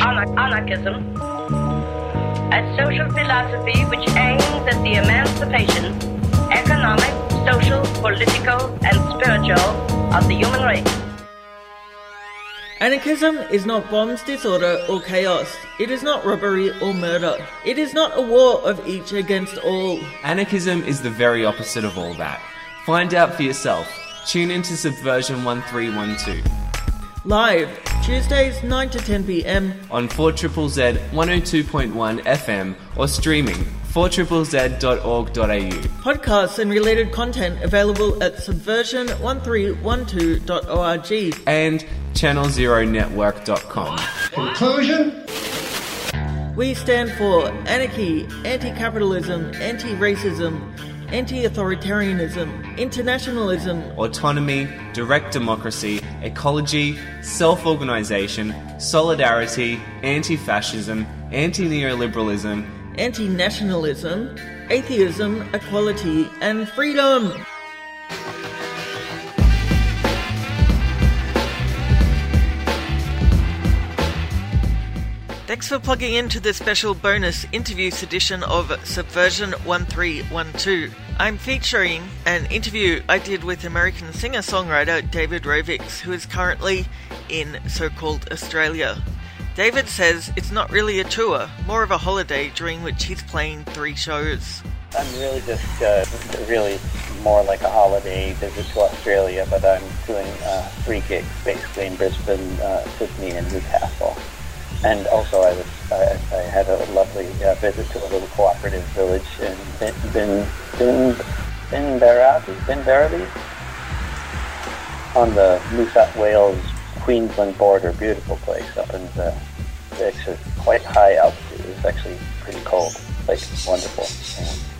Anar- anarchism, a social philosophy which aims at the emancipation, economic, social, political, and spiritual of the human race. Anarchism is not bombs, disorder, or chaos. It is not robbery or murder. It is not a war of each against all. Anarchism is the very opposite of all that. Find out for yourself. Tune into Subversion 1312 Live, Tuesdays 9 to 10 pm. on 4ZZZ 102.1 FM or streaming 4ZZZ.org.au. Podcasts and related content available at subversion1312.org. and channelzeronetwork.com. Conclusion? We stand for anarchy, anti capitalism, anti racism, anti authoritarianism, internationalism, Autonomy, direct democracy, ecology, self organization, solidarity, anti fascism, anti neoliberalism, anti nationalism, atheism, equality, and freedom. Thanks for plugging into this special bonus interviews edition of Subversion 1312. I'm featuring an interview I did with American singer songwriter David Rovics, who is currently in so called Australia. David says it's not really a tour, more of a holiday during which he's playing three shows. I'm really just uh, really more like a holiday visit to Australia, but I'm doing uh, three gigs basically in Brisbane, uh, Sydney, and Newcastle. And also, I was I, I had a lovely uh, visit to a little cooperative village in Bin Bin Bin Binbaradi, Binbaradi on the New South Wales Queensland border. Beautiful place up in the it's a quite high altitude. It's actually pretty cold, like wonderful. And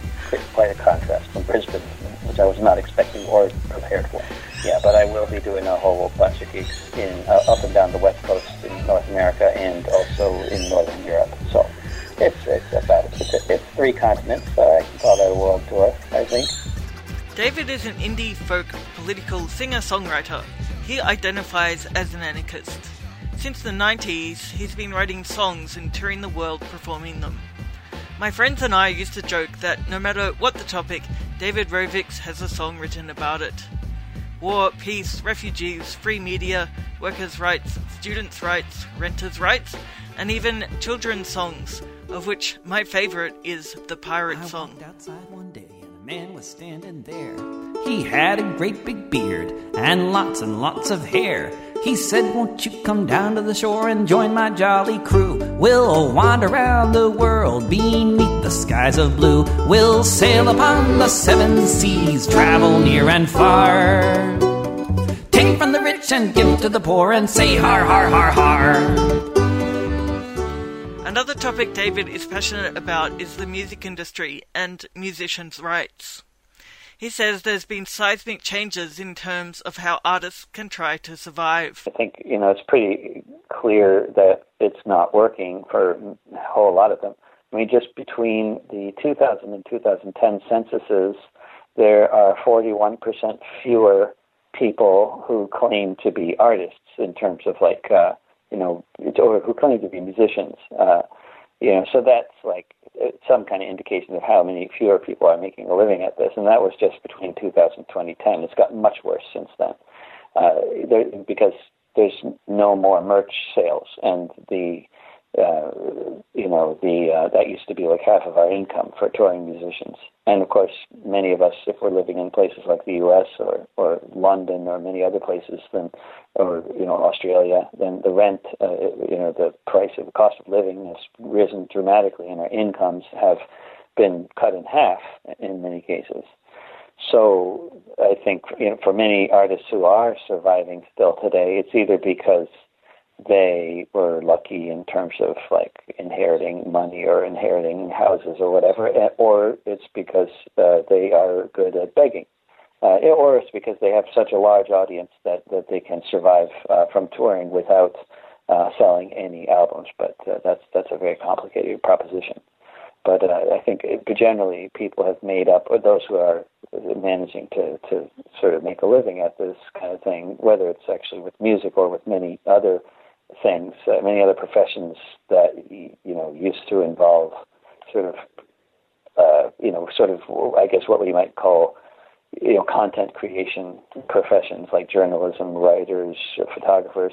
quite a contrast from Brisbane, which I was not expecting or prepared for. Yeah, but I will be doing a whole bunch of gigs in uh, up and down the west coast in North America and also in Northern Europe. So it's it's about it's, it's three continents. So I can call that a world tour. I think. David is an indie folk political singer songwriter. He identifies as an anarchist. Since the 90s, he's been writing songs and touring the world performing them. My friends and I used to joke that no matter what the topic, David Rovics has a song written about it. War, peace, refugees, free media, workers' rights, students' rights, renters' rights, and even children's songs, of which my favourite is the Pirate I Song. walked outside one day and a man was standing there. He had a great big beard and lots and lots of hair. He said, Won't you come down to the shore and join my jolly crew? We'll wander around the world beneath the skies of blue. We'll sail upon the seven seas, travel near and far. Take from the rich and give to the poor and say har har har har. Another topic David is passionate about is the music industry and musicians' rights. He says there's been seismic changes in terms of how artists can try to survive. I think you know it's pretty clear that it's not working for a whole lot of them. I mean, just between the 2000 and 2010 censuses, there are 41% fewer people who claim to be artists in terms of like uh, you know, or who claim to be musicians. Uh, you know, so that's like some kind of indication of how many fewer people are making a living at this, and that was just between 2000 and 2010. It's gotten much worse since then, uh, there, because there's no more merch sales, and the uh, you know the uh, that used to be like half of our income for touring musicians, and of course many of us, if we're living in places like the U.S. or or London or many other places, then or you know Australia, then the rent, uh, you know the price of the cost of living has risen dramatically, and our incomes have been cut in half in many cases. So I think you know for many artists who are surviving still today, it's either because they were lucky in terms of like inheriting money or inheriting houses or whatever, eh, or it's because uh, they are good at begging, uh, or it's because they have such a large audience that, that they can survive uh, from touring without uh, selling any albums. But uh, that's that's a very complicated proposition. But uh, I think it, generally people have made up, or those who are managing to, to sort of make a living at this kind of thing, whether it's actually with music or with many other things, uh, many other professions that you know used to involve sort of, uh, you know, sort of, I guess what we might call, you know, content creation professions like journalism, writers, photographers.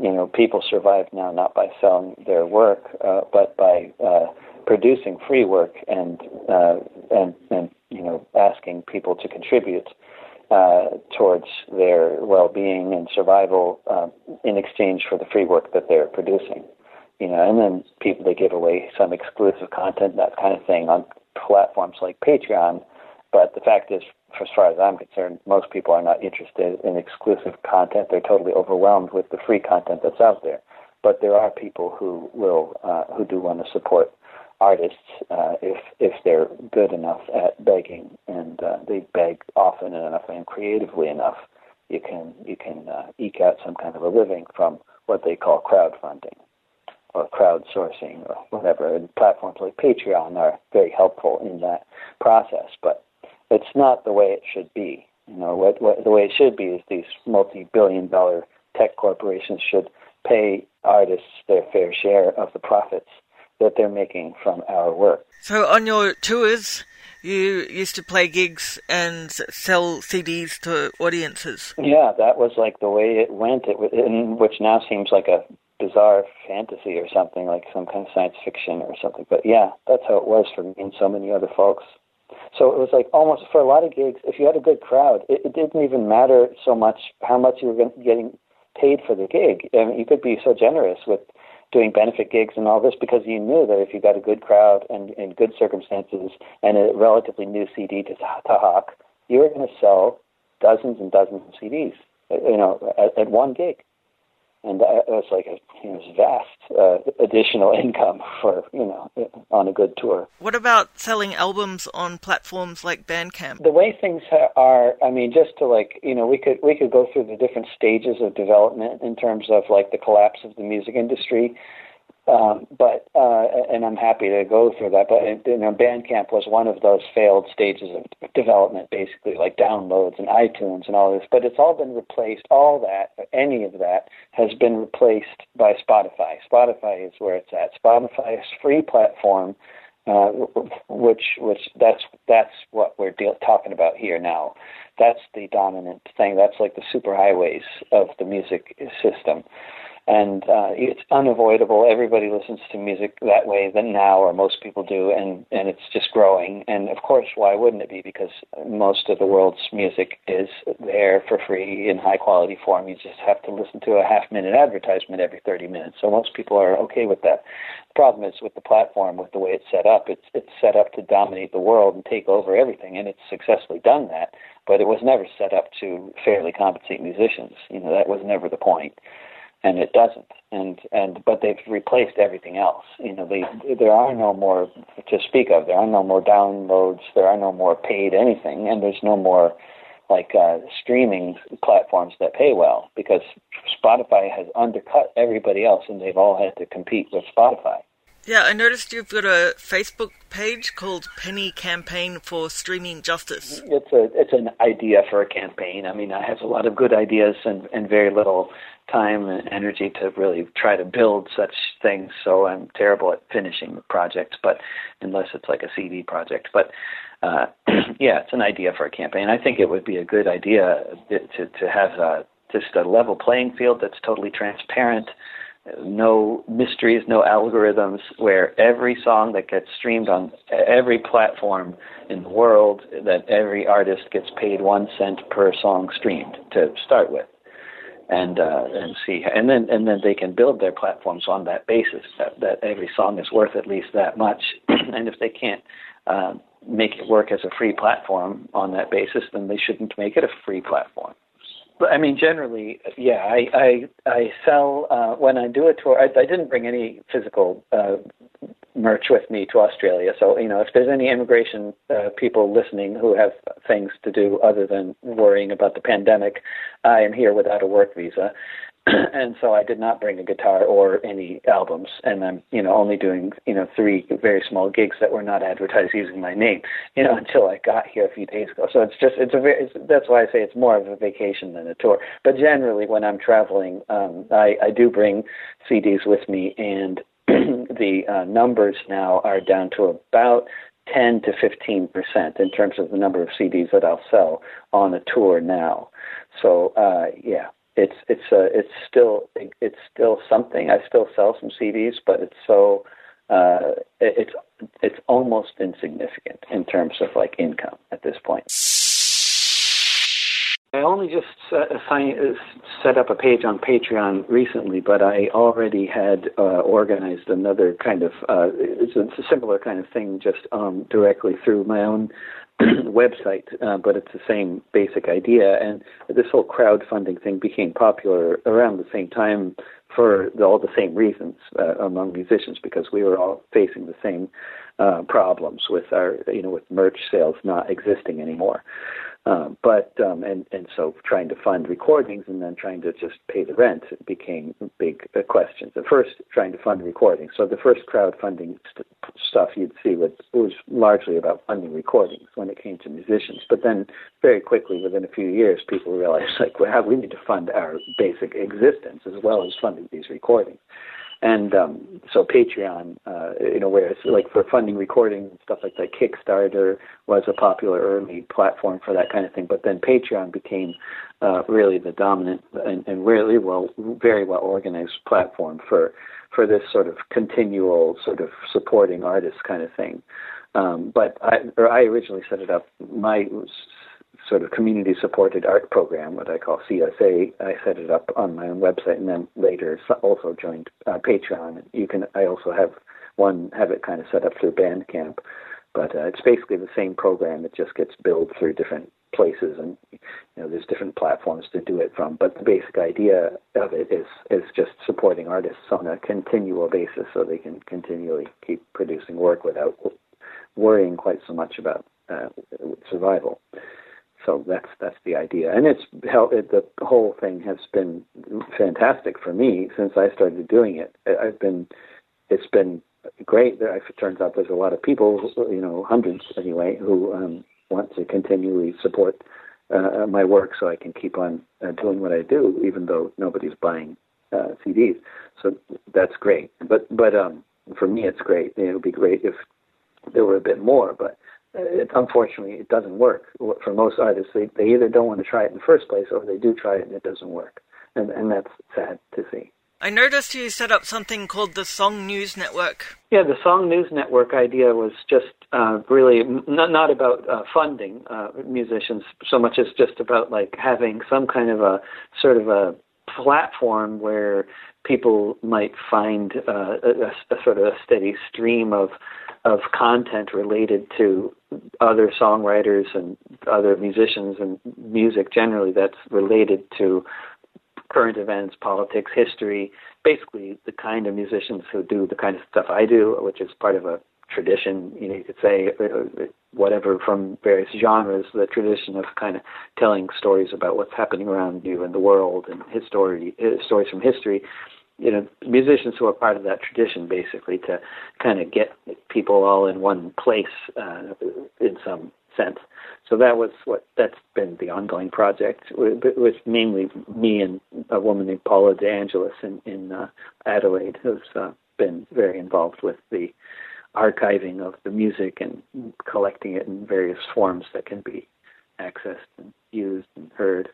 You know, people survive now not by selling their work, uh, but by uh, producing free work and uh, and and you know asking people to contribute uh, towards their well-being and survival uh, in exchange for the free work that they're producing. You know, and then people they give away some exclusive content, that kind of thing, on platforms like Patreon. But the fact is, for as far as I'm concerned, most people are not interested in exclusive content. They're totally overwhelmed with the free content that's out there. But there are people who will, uh, who do want to support artists uh, if if they're good enough at begging and uh, they beg often enough and creatively enough, you can you can uh, eke out some kind of a living from what they call crowdfunding or crowdsourcing or whatever. And platforms like Patreon are very helpful in that process, but it's not the way it should be. You know, what, what the way it should be is these multi-billion-dollar tech corporations should pay artists their fair share of the profits that they're making from our work. So on your tours, you used to play gigs and sell CDs to audiences. Yeah, that was like the way it went. It which now seems like a bizarre fantasy or something like some kind of science fiction or something. But yeah, that's how it was for me and so many other folks. So it was like almost for a lot of gigs, if you had a good crowd, it, it didn't even matter so much how much you were getting paid for the gig. I mean, you could be so generous with doing benefit gigs and all this because you knew that if you got a good crowd and in good circumstances and a relatively new CD to, to hawk, you were going to sell dozens and dozens of CDs, you know, at, at one gig and that was like a you know, vast uh, additional income for you know on a good tour. What about selling albums on platforms like Bandcamp? The way things are, I mean, just to like you know, we could we could go through the different stages of development in terms of like the collapse of the music industry. Um, but uh, and I'm happy to go through that. But you know, Bandcamp was one of those failed stages of development, basically like downloads and iTunes and all this. But it's all been replaced. All that, any of that, has been replaced by Spotify. Spotify is where it's at. Spotify is free platform, uh, which which that's that's what we're deal- talking about here now. That's the dominant thing. That's like the superhighways of the music system and uh, it's unavoidable. Everybody listens to music that way than now, or most people do, and and it's just growing. And of course, why wouldn't it be? Because most of the world's music is there for free in high quality form. You just have to listen to a half minute advertisement every 30 minutes. So most people are okay with that. The problem is with the platform, with the way it's set up. It's it's set up to dominate the world and take over everything, and it's successfully done that. But it was never set up to fairly compensate musicians. You know that was never the point and it doesn't. And and but they've replaced everything else. You know, they there are no more to speak of. There are no more downloads. There are no more paid anything, and there's no more like uh, streaming platforms that pay well because Spotify has undercut everybody else, and they've all had to compete with Spotify. Yeah, I noticed you've got a Facebook page called Penny Campaign for Streaming Justice. It's a it's an idea for a campaign. I mean, I have a lot of good ideas and and very little time and energy to really try to build such things. So I'm terrible at finishing projects, but unless it's like a CD project. But uh, yeah, it's an idea for a campaign. I think it would be a good idea to to have a, just a level playing field that's totally transparent no mysteries, no algorithms, where every song that gets streamed on every platform in the world, that every artist gets paid one cent per song streamed to start with, and uh, and see, and then and then they can build their platforms on that basis that that every song is worth at least that much, and if they can't. Uh, make it work as a free platform on that basis, then they shouldn't make it a free platform but I mean, generally, yeah, I I, I sell uh, when I do a tour. I, I didn't bring any physical uh, merch with me to Australia, so you know, if there's any immigration uh, people listening who have things to do other than worrying about the pandemic, I am here without a work visa. and so I did not bring a guitar or any albums, and I'm you know only doing you know three very small gigs that were not advertised using my name, you know, until I got here a few days ago. So it's just it's a very it's, that's why I say it's more of a vacation than a tour. But generally, when I'm traveling, um, I I do bring CDs with me, and the uh, numbers now are down to about 10 to 15 percent in terms of the number of CDs that I'll sell on a tour now. So uh, yeah, it's it's uh, it's still it's still something. I still sell some CDs, but it's so uh, it's it's almost insignificant in terms of like income at this point. I only just set, up a page on Patreon recently, but I already had uh, organized another kind of uh, a, it's a similar kind of thing, just um, directly through my own website, uh, but it's the same basic idea. And this whole crowdfunding thing became popular around the same time for the, all the same reasons uh, among musicians because we were all facing the same uh, problems with our, you know, with merch sales not existing anymore. Um, but um, and and so trying to fund recordings and then trying to just pay the rent became big uh, questions. At first, trying to fund recordings. So the first crowdfunding st- stuff you'd see was was largely about funding recordings when it came to musicians. But then very quickly, within a few years, people realized like, well, we need to fund our basic existence as well as funding these recordings. And um, so Patreon, uh, you know, where it's like for funding recording and stuff like that, Kickstarter was a popular early platform for that kind of thing. But then Patreon became uh, really the dominant and, and really well, very well organized platform for for this sort of continual sort of supporting artists kind of thing. Um, but I, or I originally set it up. My sort of community supported art program, what I call CSA. I set it up on my own website, and then later also joined uh, Patreon. You can I also have one have it kind of set up through Bandcamp, but uh, it's basically the same program. It just gets billed through different places, and you know there's different platforms to do it from. But the basic idea of it is is just supporting artists on a continual basis, so they can continually keep producing work without worrying quite so much about uh, survival so that's that's the idea, and it's it, the whole thing has been fantastic for me since I started doing it. I've been it's been great. It turns out there's a lot of people, you know, hundreds anyway, who um, want to continually support uh, my work so I can keep on uh, doing what I do, even though nobody's buying uh, CDs. So that's great. But but um, for me, it's great. It would be great if there were a bit more, but it, unfortunately, it doesn't work for most artists. They, they either don't want to try it in the first place, or they do try it and it doesn't work, and and that's sad to see. I noticed you set up something called the Song News Network. Yeah, the Song News Network idea was just uh, really not not about uh, funding uh, musicians so much as just about like having some kind of a sort of a platform where people might find uh, a, a, sort of a steady stream of of content related to other songwriters and other musicians and music generally that's related to current events, politics, history, basically the kind of musicians who do the kind of stuff I do, which is part of a tradition, you know, you could say uh, whatever from various genres, the tradition of kind of telling stories about what's happening around you in the world and history, stories from history you know musicians who are part of that tradition basically to kind of get people all in one place uh, in some sense. So that was what that's been the ongoing project with, with mainly me and a woman named Paula DeAngelis in, in uh, Adelaide who's uh, been very involved with the archiving of the music and collecting it in various forms that can be accessed and used and heard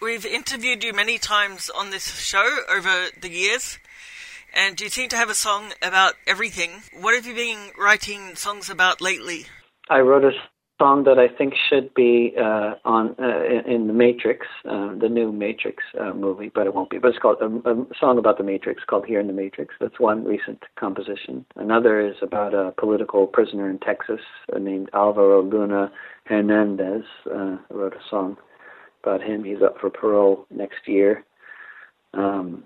We've interviewed you many times on this show over the years, and you seem to have a song about everything. What have you been writing songs about lately? I wrote a song that I think should be uh, on uh, in the Matrix, uh, the new Matrix uh, movie, but it won't be. But it's called a, a, song about the Matrix called "Here in the Matrix." That's one recent composition. Another is about a political prisoner in Texas named Alvaro Luna Hernandez. Uh, I wrote a song about him. He's up for parole next year. Um,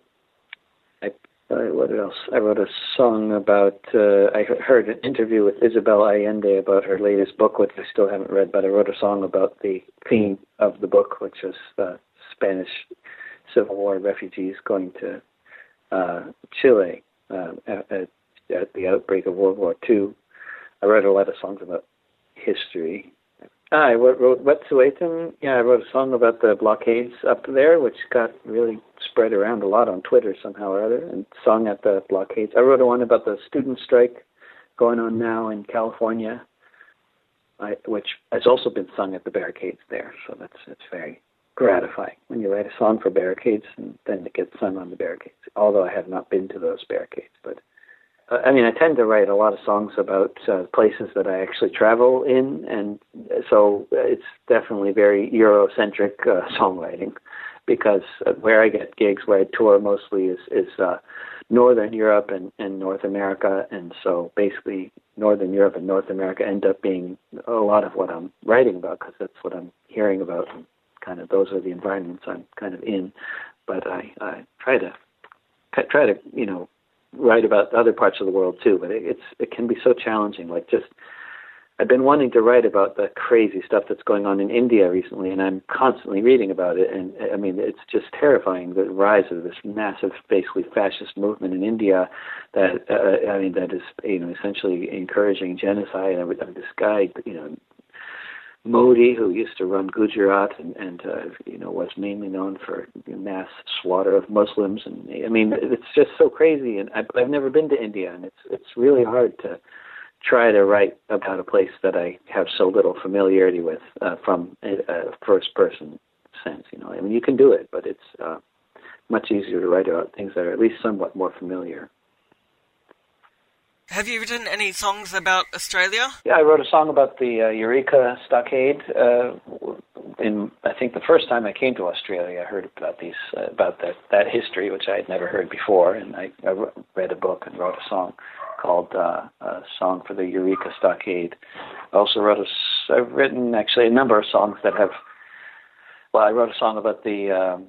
I uh, what else? I wrote a song about. Uh, I heard an interview with Isabel Allende about her latest book, which I still haven't read. But I wrote a song about the theme of the book, which was uh, Spanish Civil War refugees going to uh, Chile uh, at, at the outbreak of World War II. I wrote a lot of songs about history. Ah, I wrote, Wet'suwet'en. Yeah, I wrote a song about the blockades up there, which got really spread around a lot on Twitter somehow or other, and sung at the blockades. I wrote one about the student strike going on now in California, I, which has also been sung at the barricades there. So that's it's very gratifying when you write a song for barricades and then it gets sung on the barricades. Although I have not been to those barricades, but I mean, I tend to write a lot of songs about uh, places that I actually travel in, and so it's definitely very Eurocentric uh, songwriting because uh, where I get gigs, where I tour mostly is is uh, Northern Europe and, and North America, and so basically Northern Europe and North America end up being a lot of what I'm writing about because that's what I'm hearing about. And kind of those are the environments I'm kind of in, but I, I try to try to you know write about other parts of the world too. But it, it's it can be so challenging. Like just I've been wanting to write about the crazy stuff that's going on in India recently, and I'm constantly reading about it. And I mean, it's just terrifying the rise of this massive, basically fascist movement in India. That uh, I mean, that is you know essentially encouraging genocide. And this guy, you know, Modi, who used to run Gujarat and, and uh, you know was mainly known for mass slaughter of Muslims, and I mean it's just so crazy. And I, I've never been to India, and it's it's really hard to try to write about a place that I have so little familiarity with uh, from a, a first person sense. You know, I mean you can do it, but it's uh, much easier to write about things that are at least somewhat more familiar. Have you written any songs about Australia? Yeah, I wrote a song about the uh, Eureka Stockade. Uh, in I think the first time I came to Australia, I heard about these uh, about that that history, which I had never heard before, and I, I read a book and wrote a song called uh, a "Song for the Eureka Stockade." I also wrote a. I've written actually a number of songs that have. Well, I wrote a song about the. Um,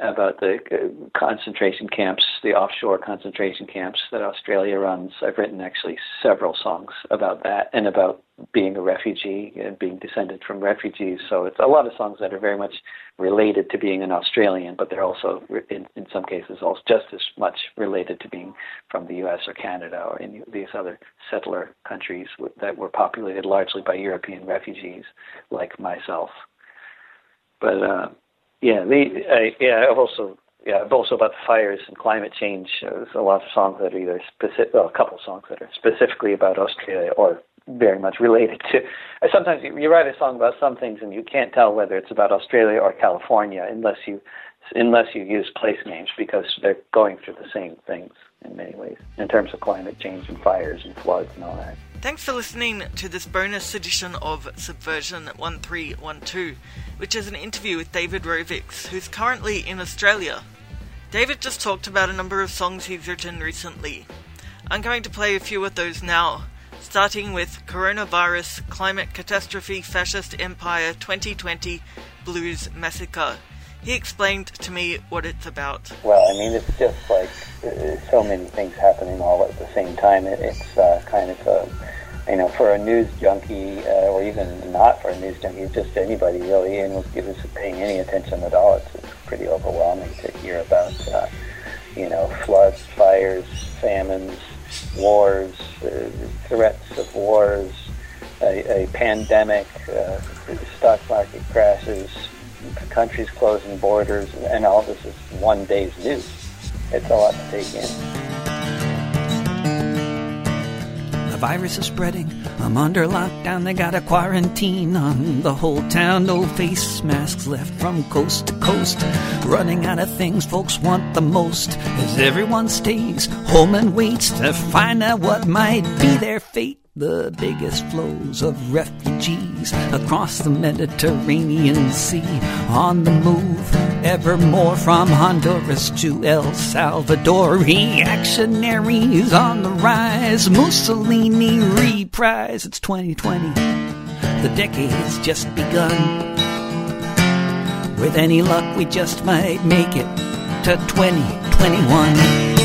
about the uh, concentration camps, the offshore concentration camps that Australia runs. I've written actually several songs about that and about being a refugee and being descended from refugees. So it's a lot of songs that are very much related to being an Australian, but they're also, in, in some cases, also just as much related to being from the U.S. or Canada or any of these other settler countries that were populated largely by European refugees like myself. But uh, yeah, the uh, yeah. I've also yeah, also about the fires and climate change. There's a lot of songs that are either specific, well, a couple of songs that are specifically about Australia or very much related to. Sometimes you, you write a song about some things and you can't tell whether it's about Australia or California unless you unless you use place names because they're going through the same things in many ways in terms of climate change and fires and floods and all that. Thanks for listening to this bonus edition of Subversion 1312, which is an interview with David Rovics, who's currently in Australia. David just talked about a number of songs he's written recently. I'm going to play a few of those now, starting with Coronavirus, Climate Catastrophe, Fascist Empire 2020 Blues Massacre. He explained to me what it's about. Well, I mean, it's just like uh, so many things happening all at the same time. It, it's uh, kind of a you know, for a news junkie, uh, or even not for a news junkie, just anybody really, and was given paying any attention at all, it's, it's pretty overwhelming to hear about, uh, you know, floods, fires, famines, wars, uh, threats of wars, a, a pandemic, stock market crashes, countries closing borders, and all this is one day's news. It's a lot to take in The virus is spreading. I'm under lockdown, they got a quarantine on the whole town. No face masks left from coast to coast. Running out of things folks want the most as everyone stays home and waits to find out what might be their fate the biggest flows of refugees across the Mediterranean Sea on the move, ever more from Honduras to El Salvador. Reactionaries on the rise, Mussolini reprise. It's 2020, the decade's just begun. With any luck, we just might make it to 2021.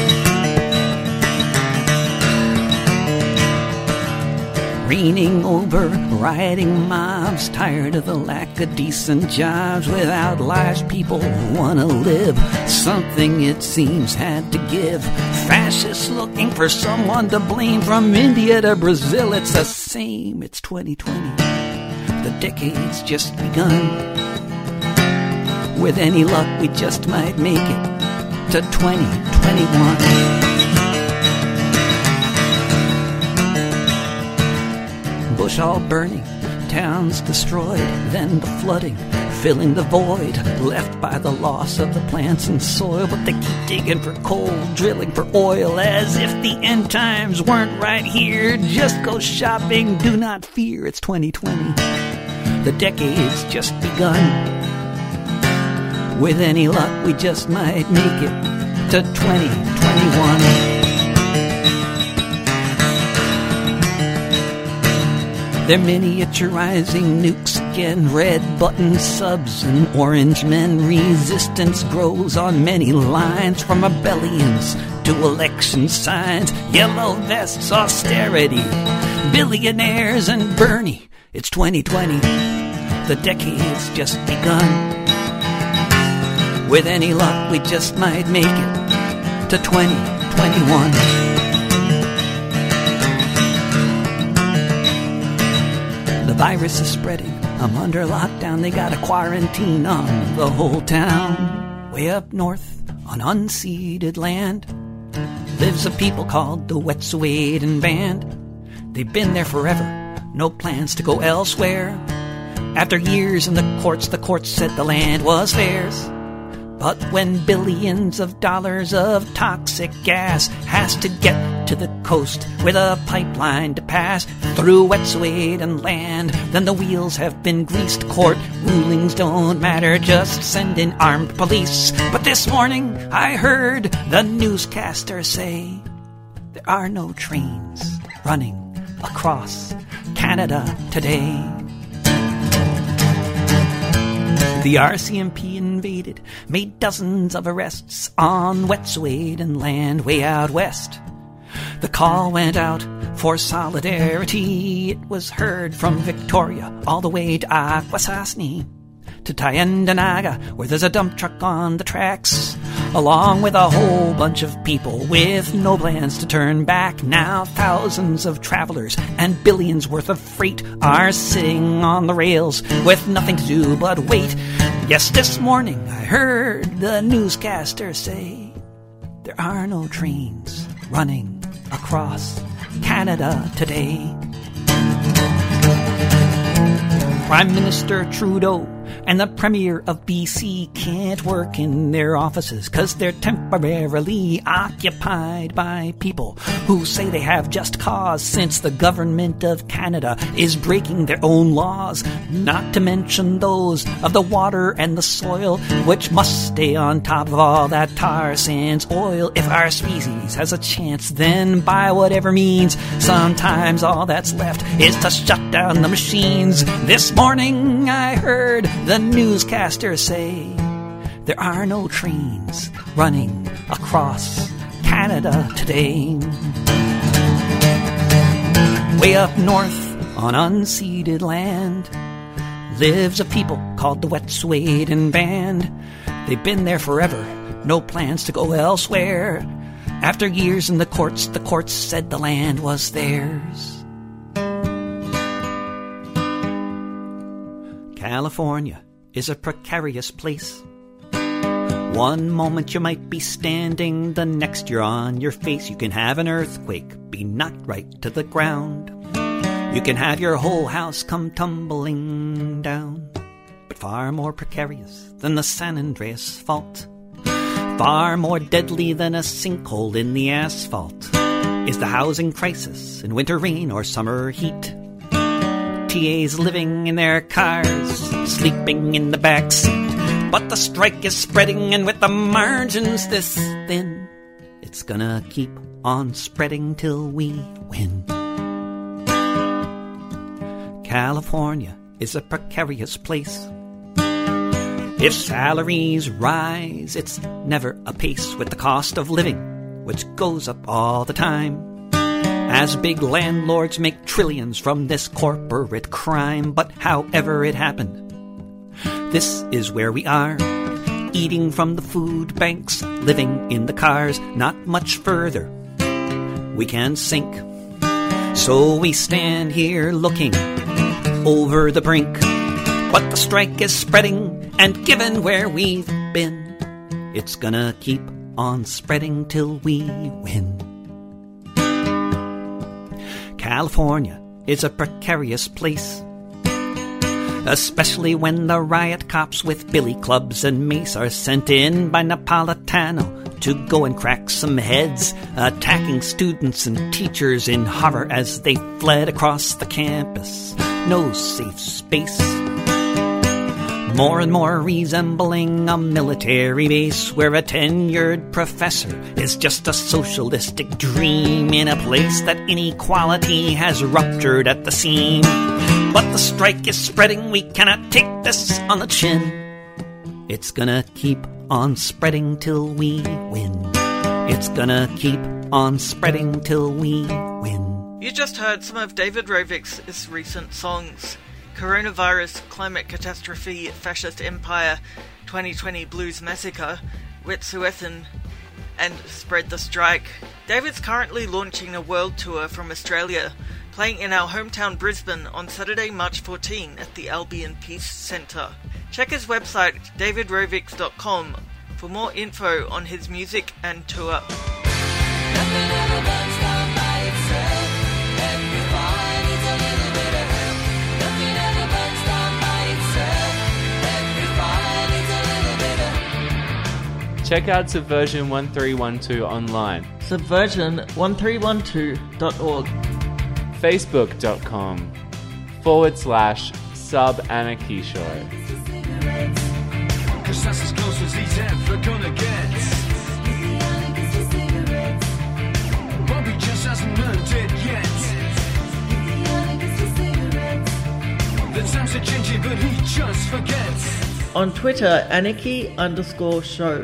Raining over rioting mobs, tired of the lack of decent jobs. Without lives, people wanna live. Something it seems had to give. Fascists looking for someone to blame from India to Brazil. It's the same. It's 2020. The decade's just begun. With any luck, we just might make it to 2021. Bush all burning, towns destroyed, then the flooding, filling the void left by the loss of the plants and soil. But they keep digging for coal, drilling for oil, as if the end times weren't right here. Just go shopping, do not fear, it's 2020. The decade's just begun. With any luck, we just might make it to 2021. They're miniaturizing nukes again, red button subs and orange men. Resistance grows on many lines, from rebellions to election signs. Yellow vests, austerity, billionaires, and Bernie. It's 2020. The decade's just begun. With any luck, we just might make it to 2021. The virus is spreading. I'm under lockdown. They got a quarantine on the whole town. Way up north on unceded land lives a people called the Wet'suwet'en Band. They've been there forever. No plans to go elsewhere. After years in the courts, the courts said the land was theirs. But when billions of dollars of toxic gas has to get to the coast with a pipeline to pass through wet Wet'suwet'en land, then the wheels have been greased. Court rulings don't matter, just send in armed police. But this morning I heard the newscaster say there are no trains running across Canada today. The RCMP invaded, made dozens of arrests on Wet'suwet'en land way out west. The call went out for solidarity. It was heard from Victoria all the way to Akwesasne to Tyendinaga, where there's a dump truck on the tracks, along with a whole bunch of people with no plans to turn back. Now, thousands of travelers and billions worth of freight are sitting on the rails with nothing to do but wait. Yes, this morning I heard the newscaster say there are no trains running across Canada today. Prime Minister Trudeau and the Premier of BC can't work in their offices because they're temporarily occupied by people who say they have just cause since the government of Canada is breaking their own laws, not to mention those of the water and the soil, which must stay on top of all that tar sands oil. If our species has a chance, then by whatever means, sometimes all that's left is to shut down the machines. This morning I heard the newscaster say there are no trains running across Canada today. Way up north on unceded land lives a people called the Wet'suwet'en Band. They've been there forever, no plans to go elsewhere. After years in the courts, the courts said the land was theirs. California is a precarious place. One moment you might be standing, the next you're on your face. You can have an earthquake be knocked right to the ground. You can have your whole house come tumbling down. But far more precarious than the San Andreas fault, far more deadly than a sinkhole in the asphalt, is the housing crisis in winter rain or summer heat. TAs living in their cars, sleeping in the back seat. But the strike is spreading, and with the margins this thin, it's gonna keep on spreading till we win. California is a precarious place. If salaries rise, it's never a pace with the cost of living, which goes up all the time. As big landlords make trillions from this corporate crime. But however it happened, this is where we are. Eating from the food banks, living in the cars, not much further. We can sink. So we stand here looking over the brink. But the strike is spreading, and given where we've been, it's gonna keep on spreading till we win. California is a precarious place. Especially when the riot cops with billy clubs and mace are sent in by Napolitano to go and crack some heads, attacking students and teachers in horror as they fled across the campus. No safe space more and more resembling a military base where a tenured professor is just a socialistic dream in a place that inequality has ruptured at the seam. But the strike is spreading, we cannot take this on the chin. It's gonna keep on spreading till we win. It's gonna keep on spreading till we win. You just heard some of David Rovics's recent songs. Coronavirus, Climate Catastrophe, Fascist Empire, 2020 Blues Massacre, Wet'suwet'en, and Spread the Strike. David's currently launching a world tour from Australia, playing in our hometown Brisbane on Saturday, March 14 at the Albion Peace Centre. Check his website, davidrovics.com, for more info on his music and tour. Check out Subversion 1312 online, Subversion1312.org. facebook.com forward slash sub anarchy show. Cause that's as close as he's ever gonna get. Bobby just hasn't learned it yet. The times are changing, but he just forgets. On Twitter, anarchy underscore show.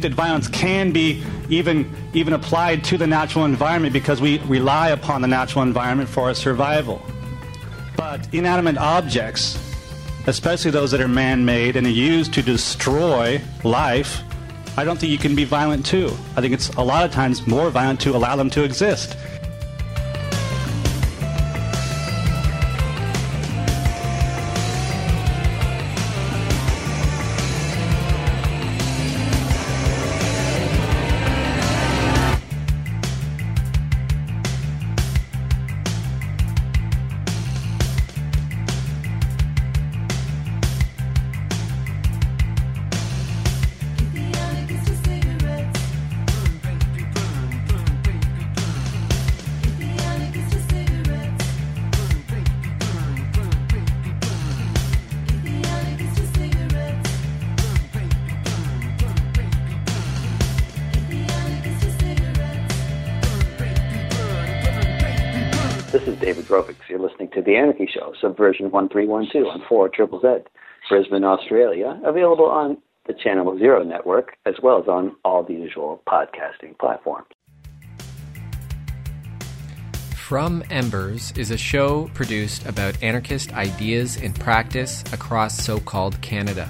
think that violence can be even even applied to the natural environment because we rely upon the natural environment for our survival. But inanimate objects, especially those that are man-made and are used to destroy life, I don't think you can be violent too. I think it's a lot of times more violent to allow them to exist. David Rovics. You're listening to The Anarchy Show, Subversion 1312 on 4 Triple Z, Brisbane, Australia. Available on the Channel Zero network as well as on all the usual podcasting platforms. From Embers is a show produced about anarchist ideas in practice across so called Canada.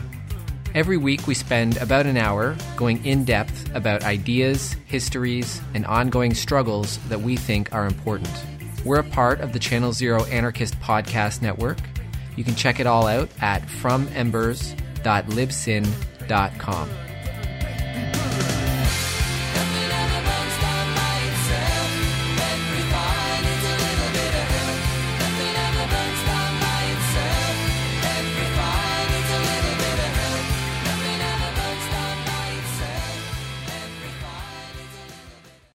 Every week, we spend about an hour going in depth about ideas, histories, and ongoing struggles that we think are important. We're a part of the Channel Zero Anarchist Podcast Network. You can check it all out at fromembers.libsyn.com.